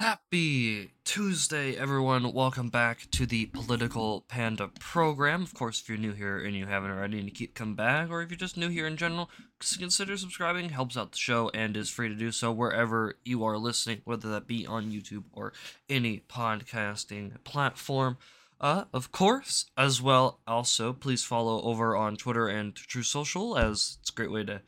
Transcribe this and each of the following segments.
Happy Tuesday, everyone. Welcome back to the Political Panda program. Of course, if you're new here and you haven't already and you keep come back, or if you're just new here in general, consider subscribing. Helps out the show and is free to do so wherever you are listening, whether that be on YouTube or any podcasting platform. Uh, of course, as well, also, please follow over on Twitter and Truth Social, as it's a great way to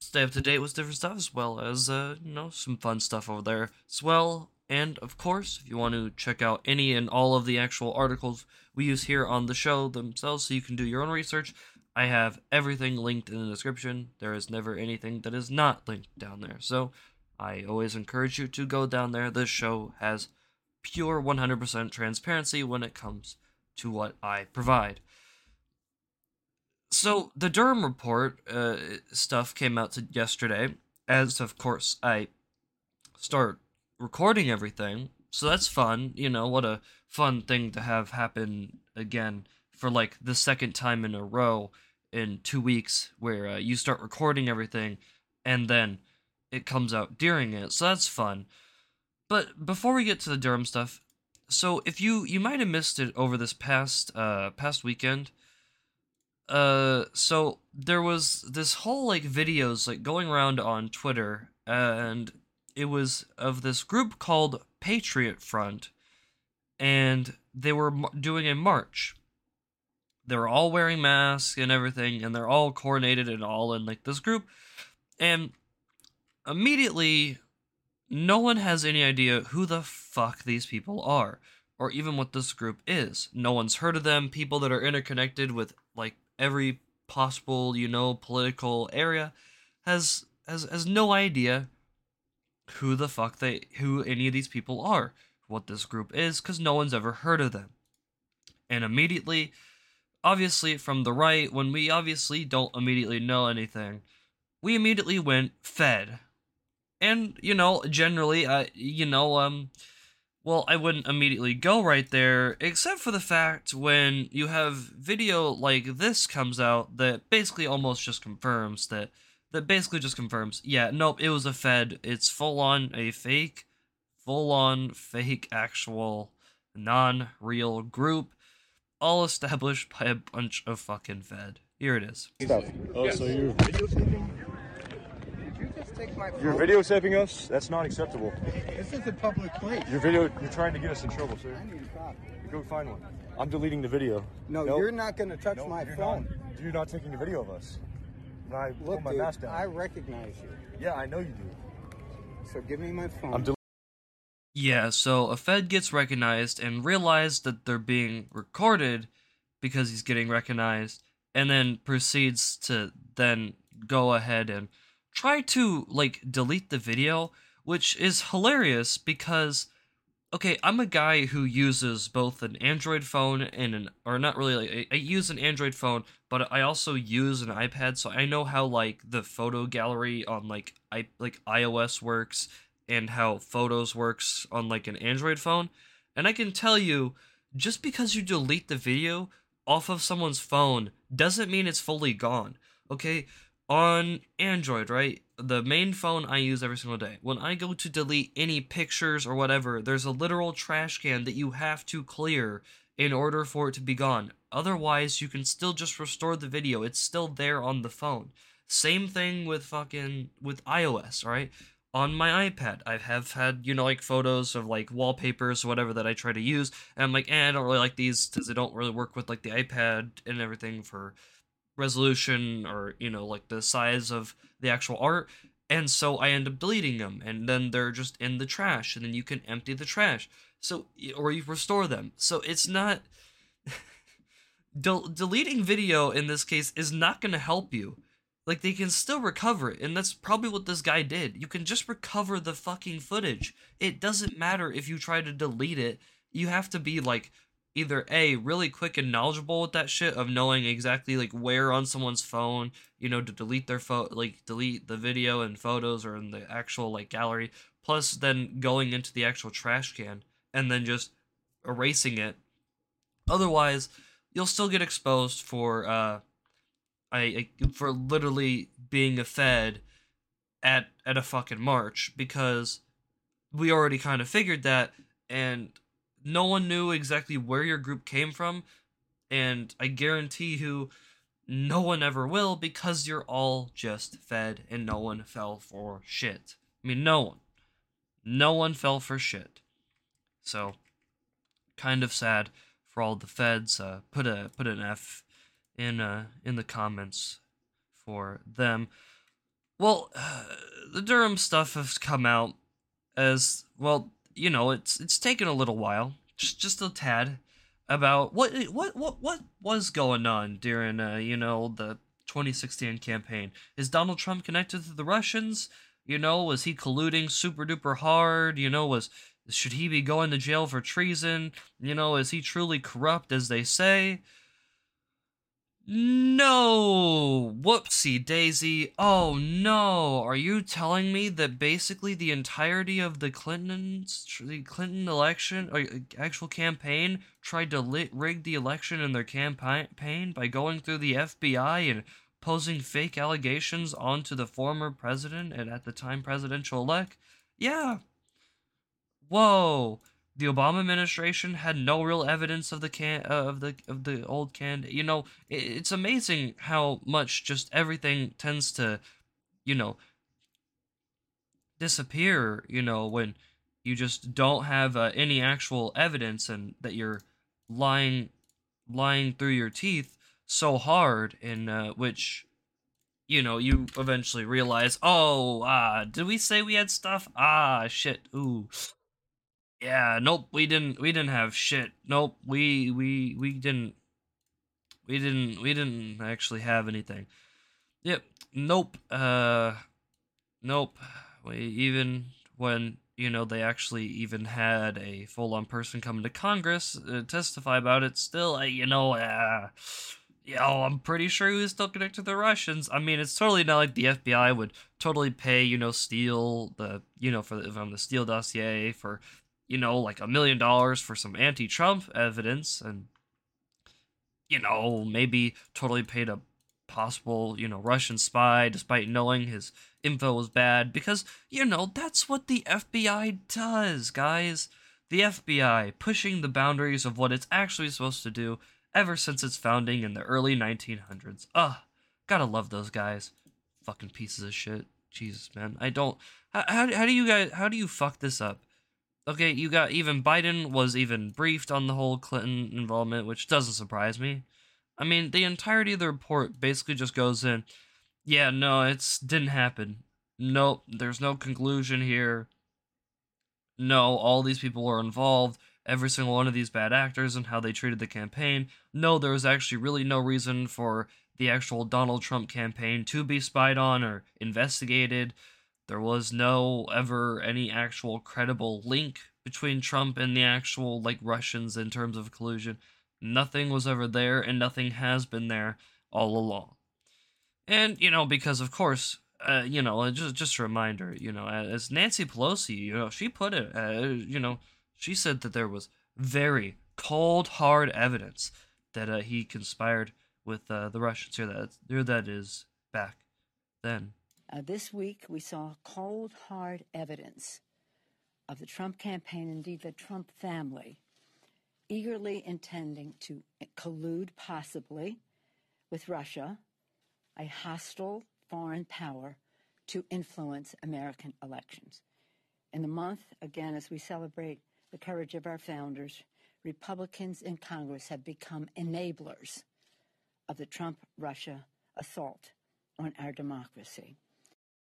stay up to date with different stuff, as well as, uh, you know, some fun stuff over there as well. And of course, if you want to check out any and all of the actual articles we use here on the show themselves so you can do your own research, I have everything linked in the description. There is never anything that is not linked down there. So I always encourage you to go down there. This show has pure 100% transparency when it comes to what I provide. So the Durham report uh, stuff came out yesterday, as of course I start recording everything. So that's fun. You know, what a fun thing to have happen again for like the second time in a row in two weeks where uh, you start recording everything and then it comes out during it. So that's fun. But before we get to the Durham stuff, so if you you might have missed it over this past uh past weekend, uh so there was this whole like videos like going around on Twitter and it was of this group called Patriot Front, and they were doing a march. They were all wearing masks and everything, and they're all coordinated and all in like this group. And immediately, no one has any idea who the fuck these people are, or even what this group is. No one's heard of them. People that are interconnected with like every possible, you know, political area has has has no idea who the fuck they who any of these people are, what this group is, because no one's ever heard of them. And immediately, obviously from the right, when we obviously don't immediately know anything, we immediately went Fed. And you know, generally, uh, you know, um, well, I wouldn't immediately go right there, except for the fact when you have video like this comes out that basically almost just confirms that that basically just confirms, yeah, nope, it was a Fed. It's full on a fake, full on fake, actual, non real group, all established by a bunch of fucking Fed. Here it is. Oh, so you're you're videotaping us? That's not acceptable. This is a public place. Your video, you're trying to get us in trouble, sir. I need a copy. Go find one. I'm deleting the video. No, Nope. you're not going to touch No, my you're phone. Not, you're not taking the video of us. When I pull Look, my dude, mask down. I recognize you. yeah, I know you do. So give me my phone. I'm del- Yeah, so a Fed gets recognized and realized that they're being recorded because he's getting recognized, and then proceeds to then go ahead and try to like delete the video, which is hilarious because okay, I'm a guy who uses both an Android phone and an or not really like, I, I use an Android phone, but I also use an iPad, so I know how like the photo gallery on like i like iOS works and how photos works on like an Android phone. And I can tell you just because you delete the video off of someone's phone doesn't mean it's fully gone. Okay? On Android, right? The main phone I use every single day. When I go to delete any pictures or whatever, there's a literal trash can that you have to clear in order for it to be gone. Otherwise, you can still just restore the video. It's still there on the phone. Same thing with fucking with iOS, right? On my iPad, I have had, you know, like photos of like wallpapers or whatever that I try to use. And I'm like, eh, I don't really like these because they don't really work with like the iPad and everything for resolution or, you know, like the size of the actual art. And so I end up deleting them and then they're just in the trash and then you can empty the trash. So, or you restore them. So it's not. Del- deleting video in this case is not going to help you. Like they can still recover it, and that's probably what this guy did. You can just recover the fucking footage. It doesn't matter if you try to delete it. You have to be like either a really quick and knowledgeable with that shit of knowing exactly like where on someone's phone, you know, to delete their photo, like delete the video and photos or in the actual like gallery. Plus, then going into the actual trash can and then just erasing it. Otherwise, you'll still get exposed for uh I, I for literally being a fed at at a fucking march because we already kind of figured that, and no one knew exactly where your group came from, and I guarantee you, no one ever will because you're all just fed and no one fell for shit. I mean, no one. No one fell for shit. So, kind of sad for all the feds. Uh, put a put an F in uh in the comments for them. Well, uh, the Durham stuff has come out as well. You know, it's it's taken a little while, just just a tad, about what what what what was going on during uh you know the 2016 campaign. Is Donald Trump connected to the Russians? You know, was he colluding super duper hard? You know, was should he be going to jail for treason? You know, is he truly corrupt as they say? No! Whoopsie daisy. Oh no! Are you telling me that basically the entirety of the Clintons, the Clinton election, or actual campaign, tried to lit, rig the election in their campaign by going through the FBI and posing fake allegations onto the former president and at the time presidential elect? Yeah. Whoa the Obama administration had no real evidence of the can uh, of the of the old can. You know, it, it's amazing how much just everything tends to, you know, disappear. You know, when you just don't have uh, any actual evidence and that you're lying lying through your teeth so hard in uh, which you know you eventually realize oh ah did we say we had stuff ah shit ooh yeah, nope, we didn't we didn't have shit. Nope, we we we didn't we didn't we didn't actually have anything. Yep, nope. Uh nope. We even when you know they actually even had a full-on person come to Congress uh, testify about it still uh, you know uh you I'm pretty sure he was still connected to the Russians. I mean, it's totally not like the FBI would totally pay, you know, Steele the, you know, for the, from the Steele dossier for you know, like a million dollars for some anti Trump evidence and, you know, maybe totally paid a possible, you know, Russian spy despite knowing his info was bad because, you know, that's what the FBI does, guys. The FBI pushing the boundaries of what it's actually supposed to do ever since its founding in the early 1900s. Ugh, gotta love those guys. Fucking pieces of shit. Jesus, man. I don't. How, how, how do you guys. How do you fuck this up? Okay, you got even Biden was even briefed on the whole Clinton involvement, which doesn't surprise me. I mean, the entirety of the report basically just goes in, yeah, no, it's didn't happen. Nope, there's no conclusion here. No, all these people were involved. Every single one of these bad actors and how they treated the campaign. No, there was actually really no reason for the actual Donald Trump campaign to be spied on or investigated. There was no ever any actual credible link between Trump and the actual like Russians in terms of collusion. Nothing was ever there and nothing has been there all along. And you know because of course uh, you know, just just a reminder, you know, as Nancy Pelosi, you know, she put it, uh, you know, she said that there was very cold, hard evidence that uh, he conspired with uh, the Russians. Here that here that is back then. Uh, this week, we saw cold, hard evidence of the Trump campaign, indeed the Trump family, eagerly intending to collude possibly with Russia, a hostile foreign power, to influence American elections. In the month, again, as we celebrate the courage of our founders, Republicans in Congress have become enablers of the Trump Russia assault on our democracy.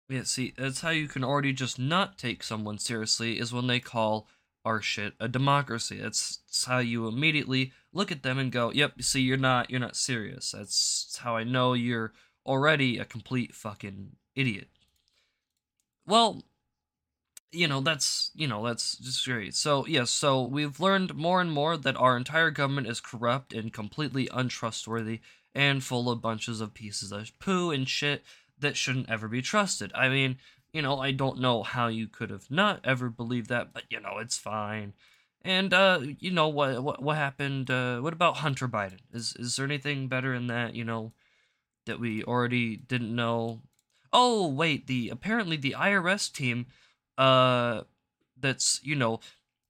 Yeah, see, that's how you can already just not take someone seriously is when they call our shit a democracy. That's, that's how you immediately look at them and go, "Yep, see, you're not you're not serious." That's how I know you're already a complete fucking idiot. Well, you know, that's, you know, that's just great. So, yes, yeah, so we've learned more and more that our entire government is corrupt and completely untrustworthy and full of bunches of pieces of poo and shit that shouldn't ever be trusted. I mean, you know, I don't know how you could have not ever believed that, but you know, it's fine. And uh, you know what what what happened? Uh, what about Hunter Biden? Is is there anything better in that? You know, that we already didn't know. Oh wait, the apparently the IRS team, uh, that's you know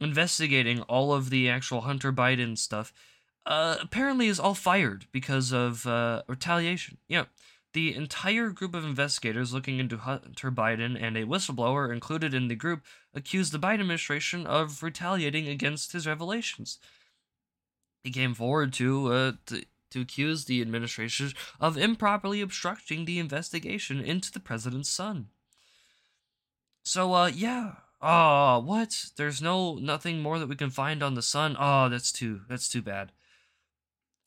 investigating all of the actual Hunter Biden stuff uh, apparently is all fired because of uh, retaliation. Yeah, the entire group of investigators looking into Hunter Biden and a whistleblower included in the group accused the Biden administration of retaliating against his revelations. He came forward to, uh, to to accuse the administration of improperly obstructing the investigation into the president's son. So, uh, yeah. Oh, what? There's no nothing more that we can find on the sun. Oh, that's too that's too bad.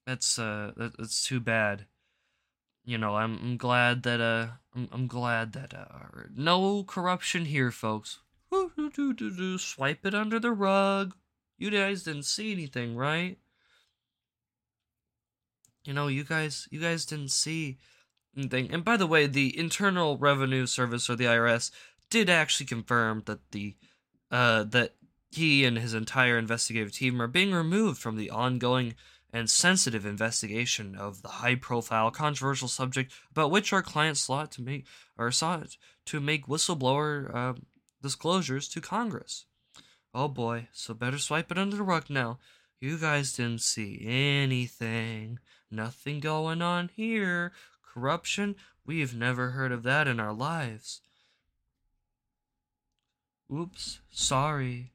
That's uh that, that's too bad. You know, I'm, I'm glad that uh I'm, I'm glad that uh no corruption here, folks. Swipe it under the rug. You guys didn't see anything, right? You know, you guys you guys didn't see anything. And by the way, the Internal Revenue Service or the IRS did actually confirm that the uh that he and his entire investigative team are being removed from the ongoing and sensitive investigation of the high profile controversial subject about which our client sought to make or sought to make whistleblower uh, disclosures to Congress. Oh boy, so better swipe it under the rug now. You guys didn't see anything. Nothing going on here. Corruption? We've never heard of that in our lives. Oops, sorry.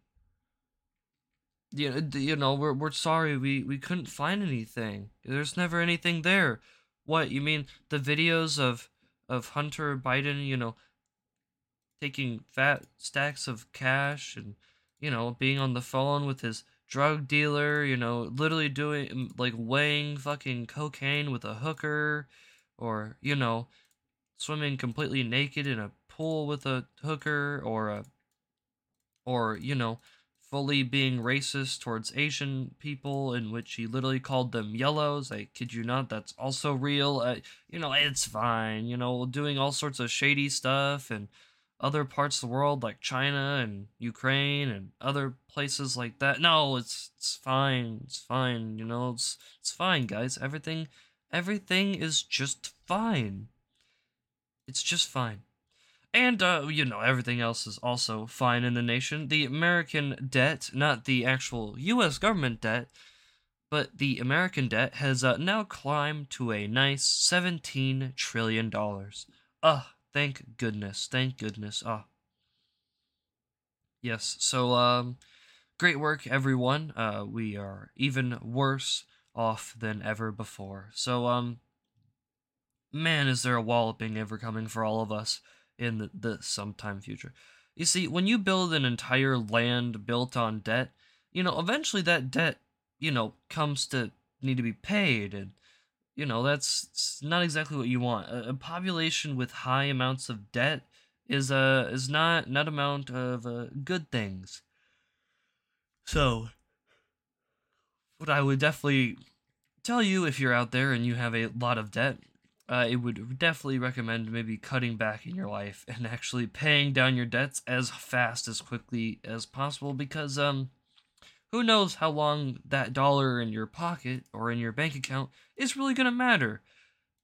You know, you know, we're we're sorry. We we couldn't find anything. There's never anything there. What you mean? The videos of of Hunter Biden, you know, taking fat stacks of cash and you know being on the phone with his drug dealer, you know, literally doing like weighing fucking cocaine with a hooker, or you know, swimming completely naked in a pool with a hooker, or a or you know fully being racist towards asian people in which he literally called them yellows. I kid you not that's also real. Uh, you know it's fine you know doing all sorts of shady stuff and other parts of the world like china and ukraine and other places like that. No it's it's fine it's fine you know it's it's fine guys. Everything everything is just fine. It's just fine and, uh, you know, everything else is also fine in the nation. The American debt, not the actual US government debt, but the American debt has uh, now climbed to a nice $17 trillion. Ah, thank goodness. Thank goodness. Ah. Yes, so, um, great work, everyone. Uh, we are even worse off than ever before. So, um, man, is there a walloping ever coming for all of us in the, the sometime future. You see, when you build an entire land built on debt, you know, eventually that debt, you know, comes to need to be paid and you know, that's not exactly what you want. A, a population with high amounts of debt is uh is not not amount of uh, good things. So, what I would definitely tell you if you're out there and you have a lot of debt uh, it would definitely recommend maybe cutting back in your life and actually paying down your debts as fast as quickly as possible because um who knows how long that dollar in your pocket or in your bank account is really going to matter.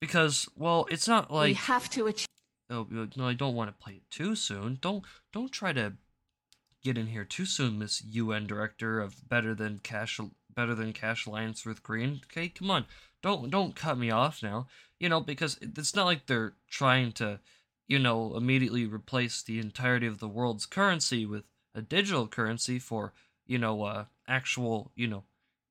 Because well it's not like we have to achieve oh no i don't want to play it too soon. Don't don't try to get in here too soon miss un director of better than cash better than cash alliance with green. Okay come on don't don't cut me off now you know, because it's not like they're trying to, you know, immediately replace the entirety of the world's currency with a digital currency for, you know, uh, actual, you know,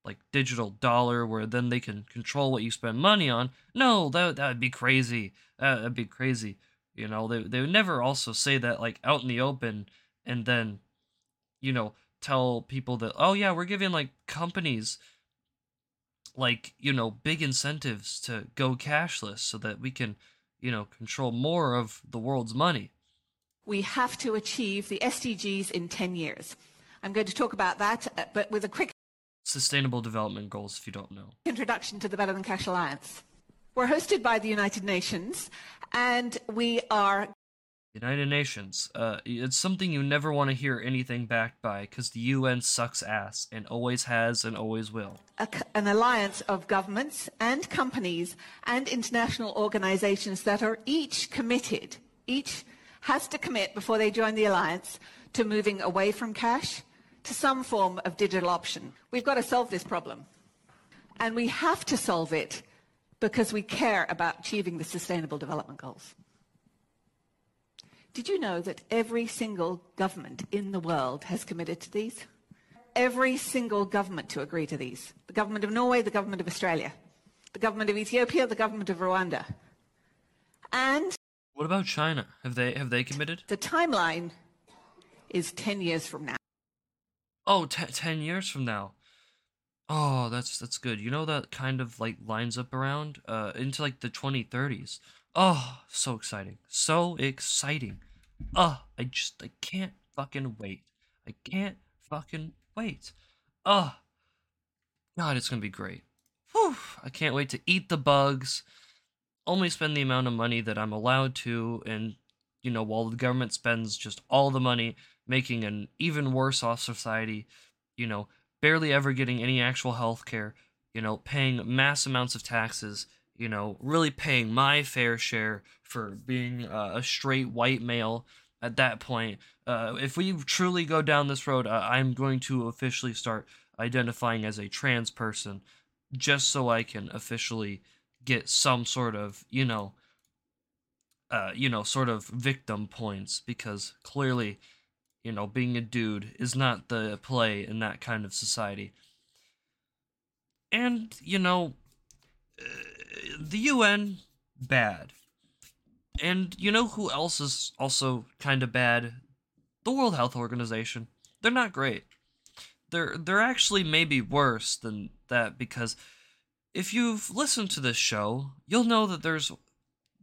like digital dollar where then they can control what you spend money on. No, that that would be crazy. Uh, that'd be crazy. You know, they they would never also say that like out in the open and then, you know, tell people that oh yeah, we're giving like companies like you know big incentives to go cashless so that we can you know control more of the world's money. We have to achieve the sdgs in 10 years. I'm going to talk about that uh, but with a quick sustainable development goals if you don't know. introduction to the better than cash alliance. We're hosted by the united nations and we are United Nations. Uh, it's something you never want to hear anything backed by because the UN sucks ass and always has and always will. An alliance of governments and companies and international organizations that are each committed, each has to commit before they join the alliance to moving away from cash to some form of digital option. We've got to solve this problem. And we have to solve it because we care about achieving the Sustainable Development Goals. Did you know that every single government in the world has committed to these? Every single government to agree to these. The government of Norway, the government of Australia, the government of Ethiopia, the government of Rwanda. And What about China? Have they have they committed? the timeline is 10 years from now. Oh, te- 10 years from now. Oh, that's that's good. You know that kind of like lines up around uh into like the 2030s. Oh, so exciting. So exciting. Oh, I just I can't fucking wait. I can't fucking wait. Oh. God, it's to be great. Whew, I can't wait to eat the bugs. Only spend the amount of money that I'm allowed to and you know, while the government spends just all the money making an even worse off society, you know, barely ever getting any actual health care, you know, paying mass amounts of taxes, you know, really paying my fair share for being uh, a straight white male at that point. Uh, if we truly go down this road, uh, I'm going to officially start identifying as a trans person just so I can officially get some sort of, you know, uh, you know, sort of victim points because clearly, you know, being a dude is not the play in that kind of society. And, you know, uh, the UN, bad. And you know who else is also kind of bad? The World Health Organization. They're not great. They're they're actually maybe worse than that because if you've listened to this show, you'll know that there's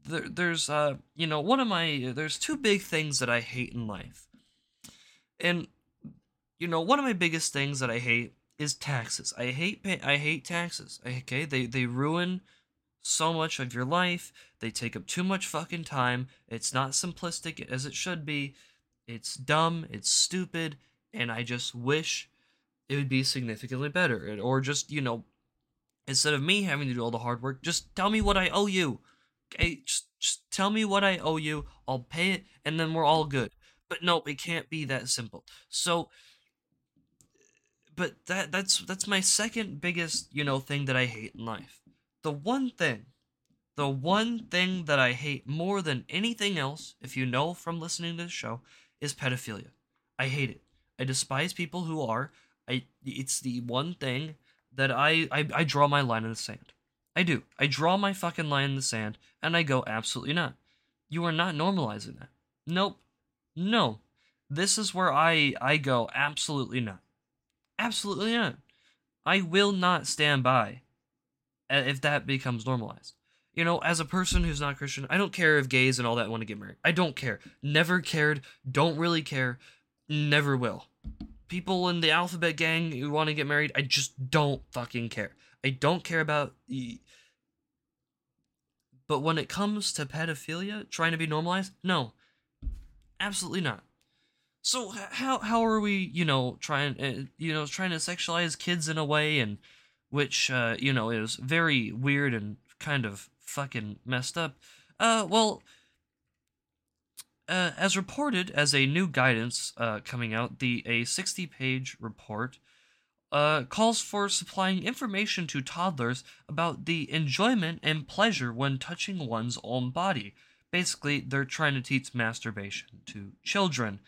there, there's uh you know one of my there's two big things that I hate in life. And you know one of my biggest things that I hate is taxes. I hate pay, I hate taxes. Okay? They they ruin so much of your life. They take up too much fucking time. It's not simplistic as it should be. It's dumb, it's stupid, and I just wish it would be significantly better or just, you know, instead of me having to do all the hard work, just tell me what I owe you. Okay, just, just tell me what I owe you. I'll pay it, and then we're all good. But no, it can't be that simple. So, but that that's that's my second biggest you know thing that I hate in life. The one thing, the one thing that I hate more than anything else, if you know from listening to this show, is pedophilia. I hate it. I despise people who are. I it's the one thing that I, I I draw my line in the sand. I do. I draw my fucking line in the sand and I go absolutely not. You are not normalizing that. Nope. No. This is where I I go absolutely not. Absolutely not. I will not stand by if that becomes normalized. You know, as a person who's not Christian, I don't care if gays and all that want to get married. I don't care. Never cared. Don't really care. Never will people in the alphabet gang who want to get married i just don't fucking care i don't care about but when it comes to pedophilia trying to be normalized no absolutely not so how how are we you know trying uh, you know trying to sexualize kids in a way and which uh you know is very weird and kind of fucking messed up uh well uh, as reported as a new guidance uh, coming out, the a 60-page report uh, calls for supplying information to toddlers about the enjoyment and pleasure when touching one's own body. Basically, they're trying to teach masturbation to children.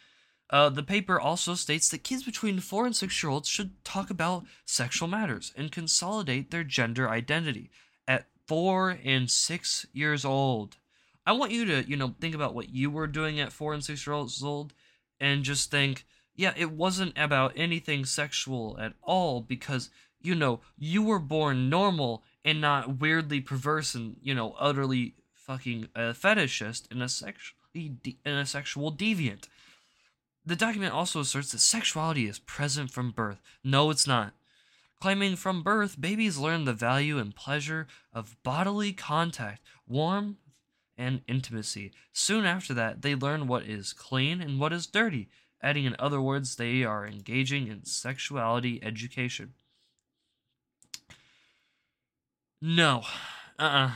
Uh, the paper also states that kids between four and six year olds should talk about sexual matters and consolidate their gender identity at four and six years old. I want you to, you know, think about what you were doing at four and six years old and just think, yeah, it wasn't about anything sexual at all because, you know, you were born normal and not weirdly perverse and, you know, utterly fucking a fetishist and a sexually de- and a sexual deviant. The document also asserts that sexuality is present from birth. No, it's not. Claiming from birth, babies learn the value and pleasure of bodily contact, warmth, and intimacy. Soon after that, they learn what is clean and what is dirty, adding, in other words, they are engaging in sexuality education. No. Uh uh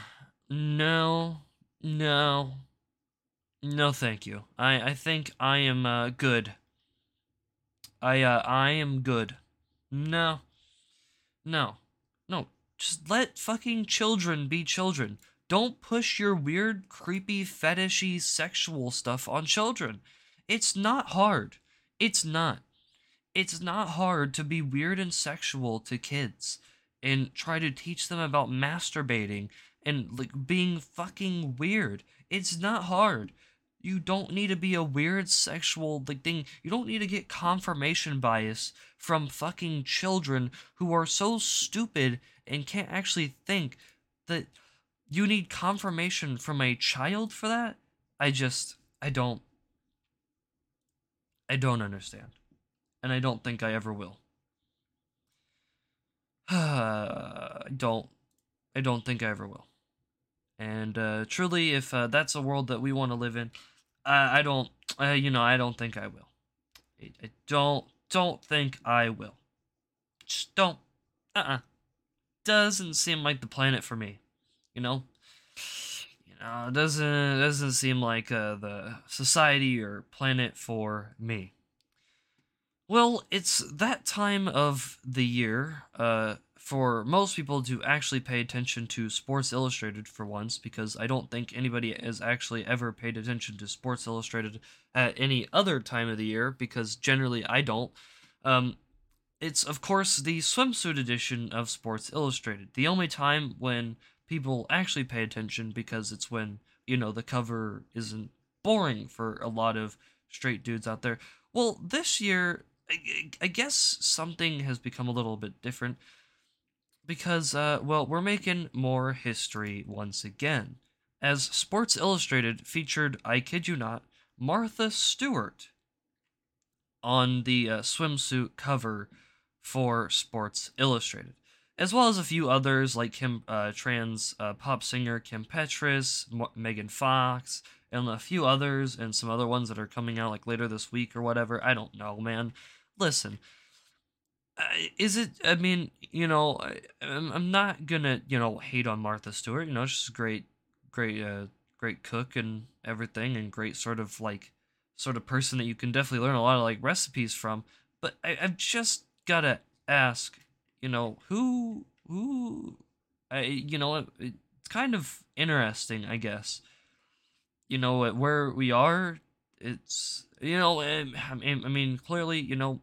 No. No. No, thank you. I I think I am uh, good. I uh I am good. No. No. No. Just let fucking children be children. Don't push your weird, creepy, fetishy, sexual stuff on children. It's not hard. It's not. It's not hard to be weird and sexual to kids and try to teach them about masturbating and like being fucking weird. It's not hard. You don't need to be a weird sexual like thing. You don't need to get confirmation bias from fucking children who are so stupid and can't actually think that you need confirmation from a child for that. I just I don't I don't understand. And I don't think I ever will. I don't I don't think I ever will. And uh, truly, if uh, that's a world that we want to live in, I, I don't, uh, you know, I don't think I will. I, I don't, don't think I will. Just don't. Uh uh Doesn't seem like the planet for me. You know? You know, it doesn't, doesn't seem like uh, the society or planet for me. Well, it's that time of the year uh, for most people to actually pay attention to Sports Illustrated for once, because I don't think anybody has actually ever paid attention to Sports Illustrated at any other time of the year, because generally I don't. Um, it's, of course, the swimsuit edition of Sports Illustrated. The only time when people actually pay attention, because it's when, you know, the cover isn't boring for a lot of straight dudes out there. Well, this year, I, I guess something has become a little bit different because, uh, well, we're making more history once again. As Sports Illustrated featured, I kid you not, Martha Stewart on the uh, swimsuit cover for Sports Illustrated, as well as a few others like Kim, uh, trans uh, pop singer Kim Petras, M- Megan Fox, and a few others, and some other ones that are coming out like later this week or whatever. I don't know, man. Listen, is it? I mean, you know, I, I'm, not gonna, you know, hate on Martha Stewart. You know, she's a great, great, uh, great cook and everything, and great sort of like, sort of person that you can definitely learn a lot of like recipes from. But I, I've just gotta ask, you know, who, who, I, you know, it, it's kind of interesting, I guess. You know, where we are, it's, you know, I mean, I mean, clearly, you know,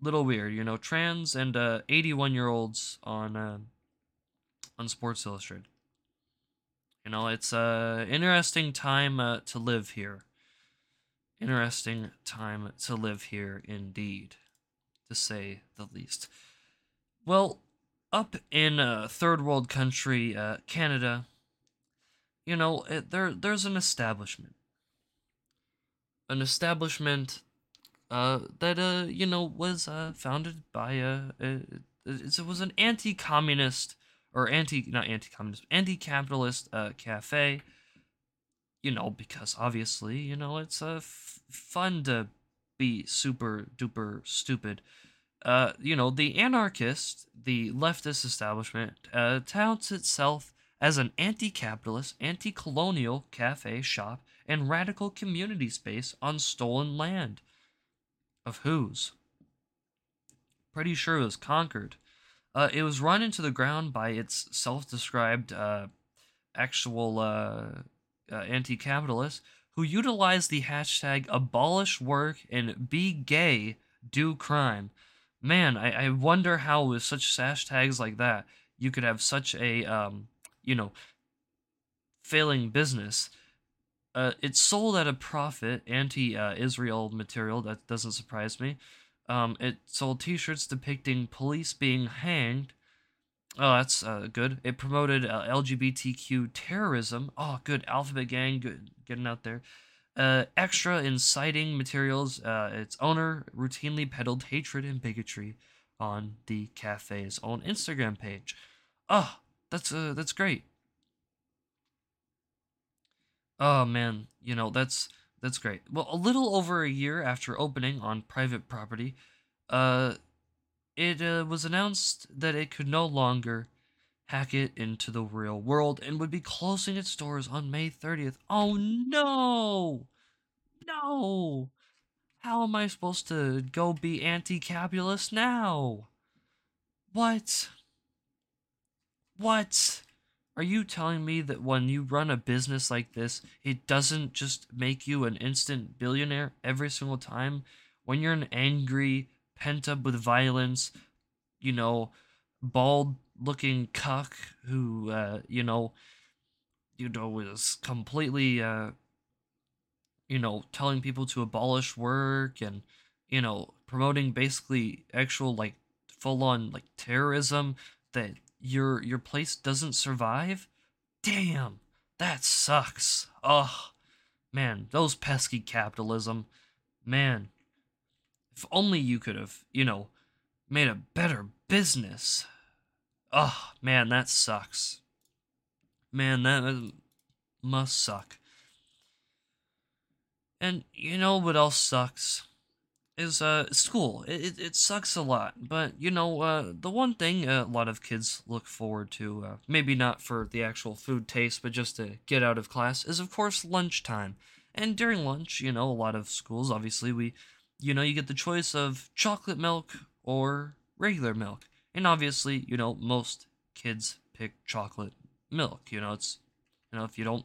little weird, you know, trans and uh, 81 year olds on uh, on Sports Illustrated. You know, it's a uh, interesting time uh, to live here. Interesting time to live here, indeed, to say the least. Well, up in a third world country, uh, Canada, you know, it, there there's an establishment. An establishment uh, that uh, you know was uh, founded by a, a, it was an anti-communist or anti not anti-communist anti-capitalist uh, cafe. You know, because obviously, you know, it's uh, f- fun to be super duper stupid. Uh, you know, the anarchist, the leftist establishment, uh, touts itself as an anti capitalist, anti colonial cafe, shop, and radical community space on stolen land. Of whose? Pretty sure it was Concord. Uh, it was run into the ground by its self described uh, actual uh, uh anti capitalist who utilized the hashtag abolish work and be gay, do crime. Man, I, I wonder how with such hashtags like that you could have such a um, you know failing business uh, it's sold at a profit, anti-Israel material. That doesn't surprise me. Um, it sold T-shirts depicting police being hanged. Oh, that's uh, good. It promoted uh, LGBTQ terrorism. Oh, good. Alphabet Gang, good, getting out there. Uh, extra inciting materials. Uh, its owner routinely peddled hatred and bigotry on the cafe's own Instagram page. Oh, that's uh, that's great. Oh man, you know, that's that's great. Well, a little over a year after opening on private property, uh it uh, was announced that it could no longer hack it into the real world and would be closing its doors on May 30th. Oh no! No! How am I supposed to go be anti capitalist now? What? What? Are you telling me that when you run a business like this, it doesn't just make you an instant billionaire every single time? When you're an angry, pent up with violence, you know, bald looking cuck who, uh, you know, you know, is completely, uh, you know, telling people to abolish work and, you know, promoting basically actual, like, full on, like, terrorism that your your place doesn't survive? Damn, that sucks. Ugh. Man, those pesky capitalism. Man. If only you could have, you know, made a better business. Ugh, man, that sucks. Man, that must suck. And you know what else sucks? Is uh school. It, it, sucks a lot, but you know uh the one thing a lot of kids look forward to, uh, maybe not for the actual food taste, but just to get out of class, is of course lunchtime. And during lunch, you know, a lot of schools obviously we, you know, you get the choice of chocolate milk or regular milk, and obviously you know most kids pick chocolate milk. You know, it's you know if you don't,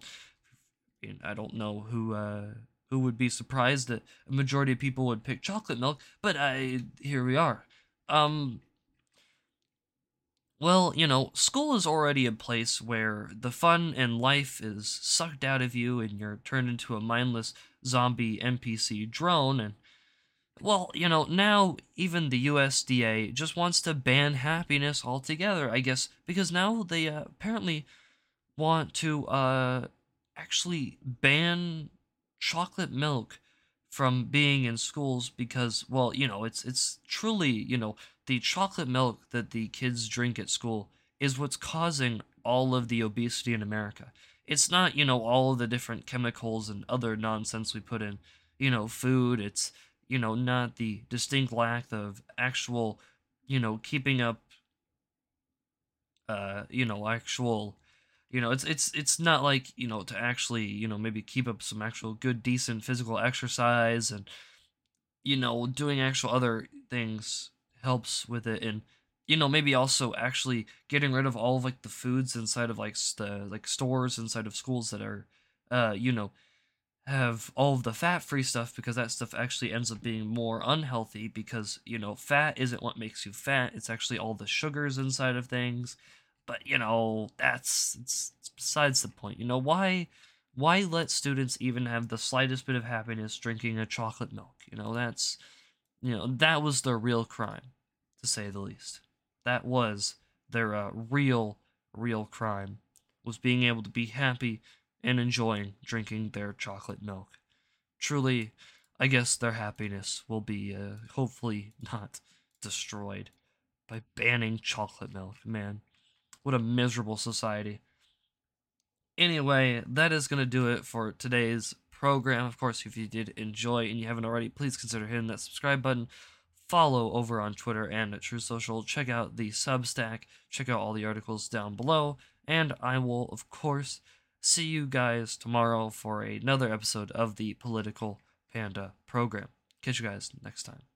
I don't know who. Who would be surprised that a majority of people would pick chocolate milk, but I here we are. Um well, you know, school is already a place where the fun and life is sucked out of you and you're turned into a mindless zombie NPC drone and well, you know, now even the USDA just wants to ban happiness altogether, I guess, because now they uh, apparently want to uh actually ban chocolate milk from being in schools because well you know it's it's truly you know the chocolate milk that the kids drink at school is what's causing all of the obesity in America. It's not, you know, all the different chemicals and other nonsense we put in, you know, food. It's, you know, not the distinct lack of actual, you know, keeping up uh, you know, actual you know it's it's it's not like you know to actually you know maybe keep up some actual good decent physical exercise and you know doing actual other things helps with it. And you know maybe also actually getting rid of all of like the foods inside of like the like stores inside of schools that are uh you know have all of the fat free stuff because that stuff actually ends up being more unhealthy because you know fat isn't what makes you fat. It's actually all the sugars inside of things but you know that's it's, it's besides the point. You know why why let students even have the slightest bit of happiness drinking a chocolate milk? You know that's you know that was their real crime to say the least. That was their uh, real real crime was being able to be happy and enjoying drinking their chocolate milk. Truly i guess their happiness will be uh, hopefully not destroyed by banning chocolate milk man what a miserable society. Anyway, that is going to do it for today's program. Of course, if you did enjoy and you haven't already, please consider hitting that subscribe button. Follow over on Twitter and at Truth Social. Check out the Substack. Check out all the articles down below. And I will, of course, see you guys tomorrow for another episode of the Political Panda program. Catch you guys next time.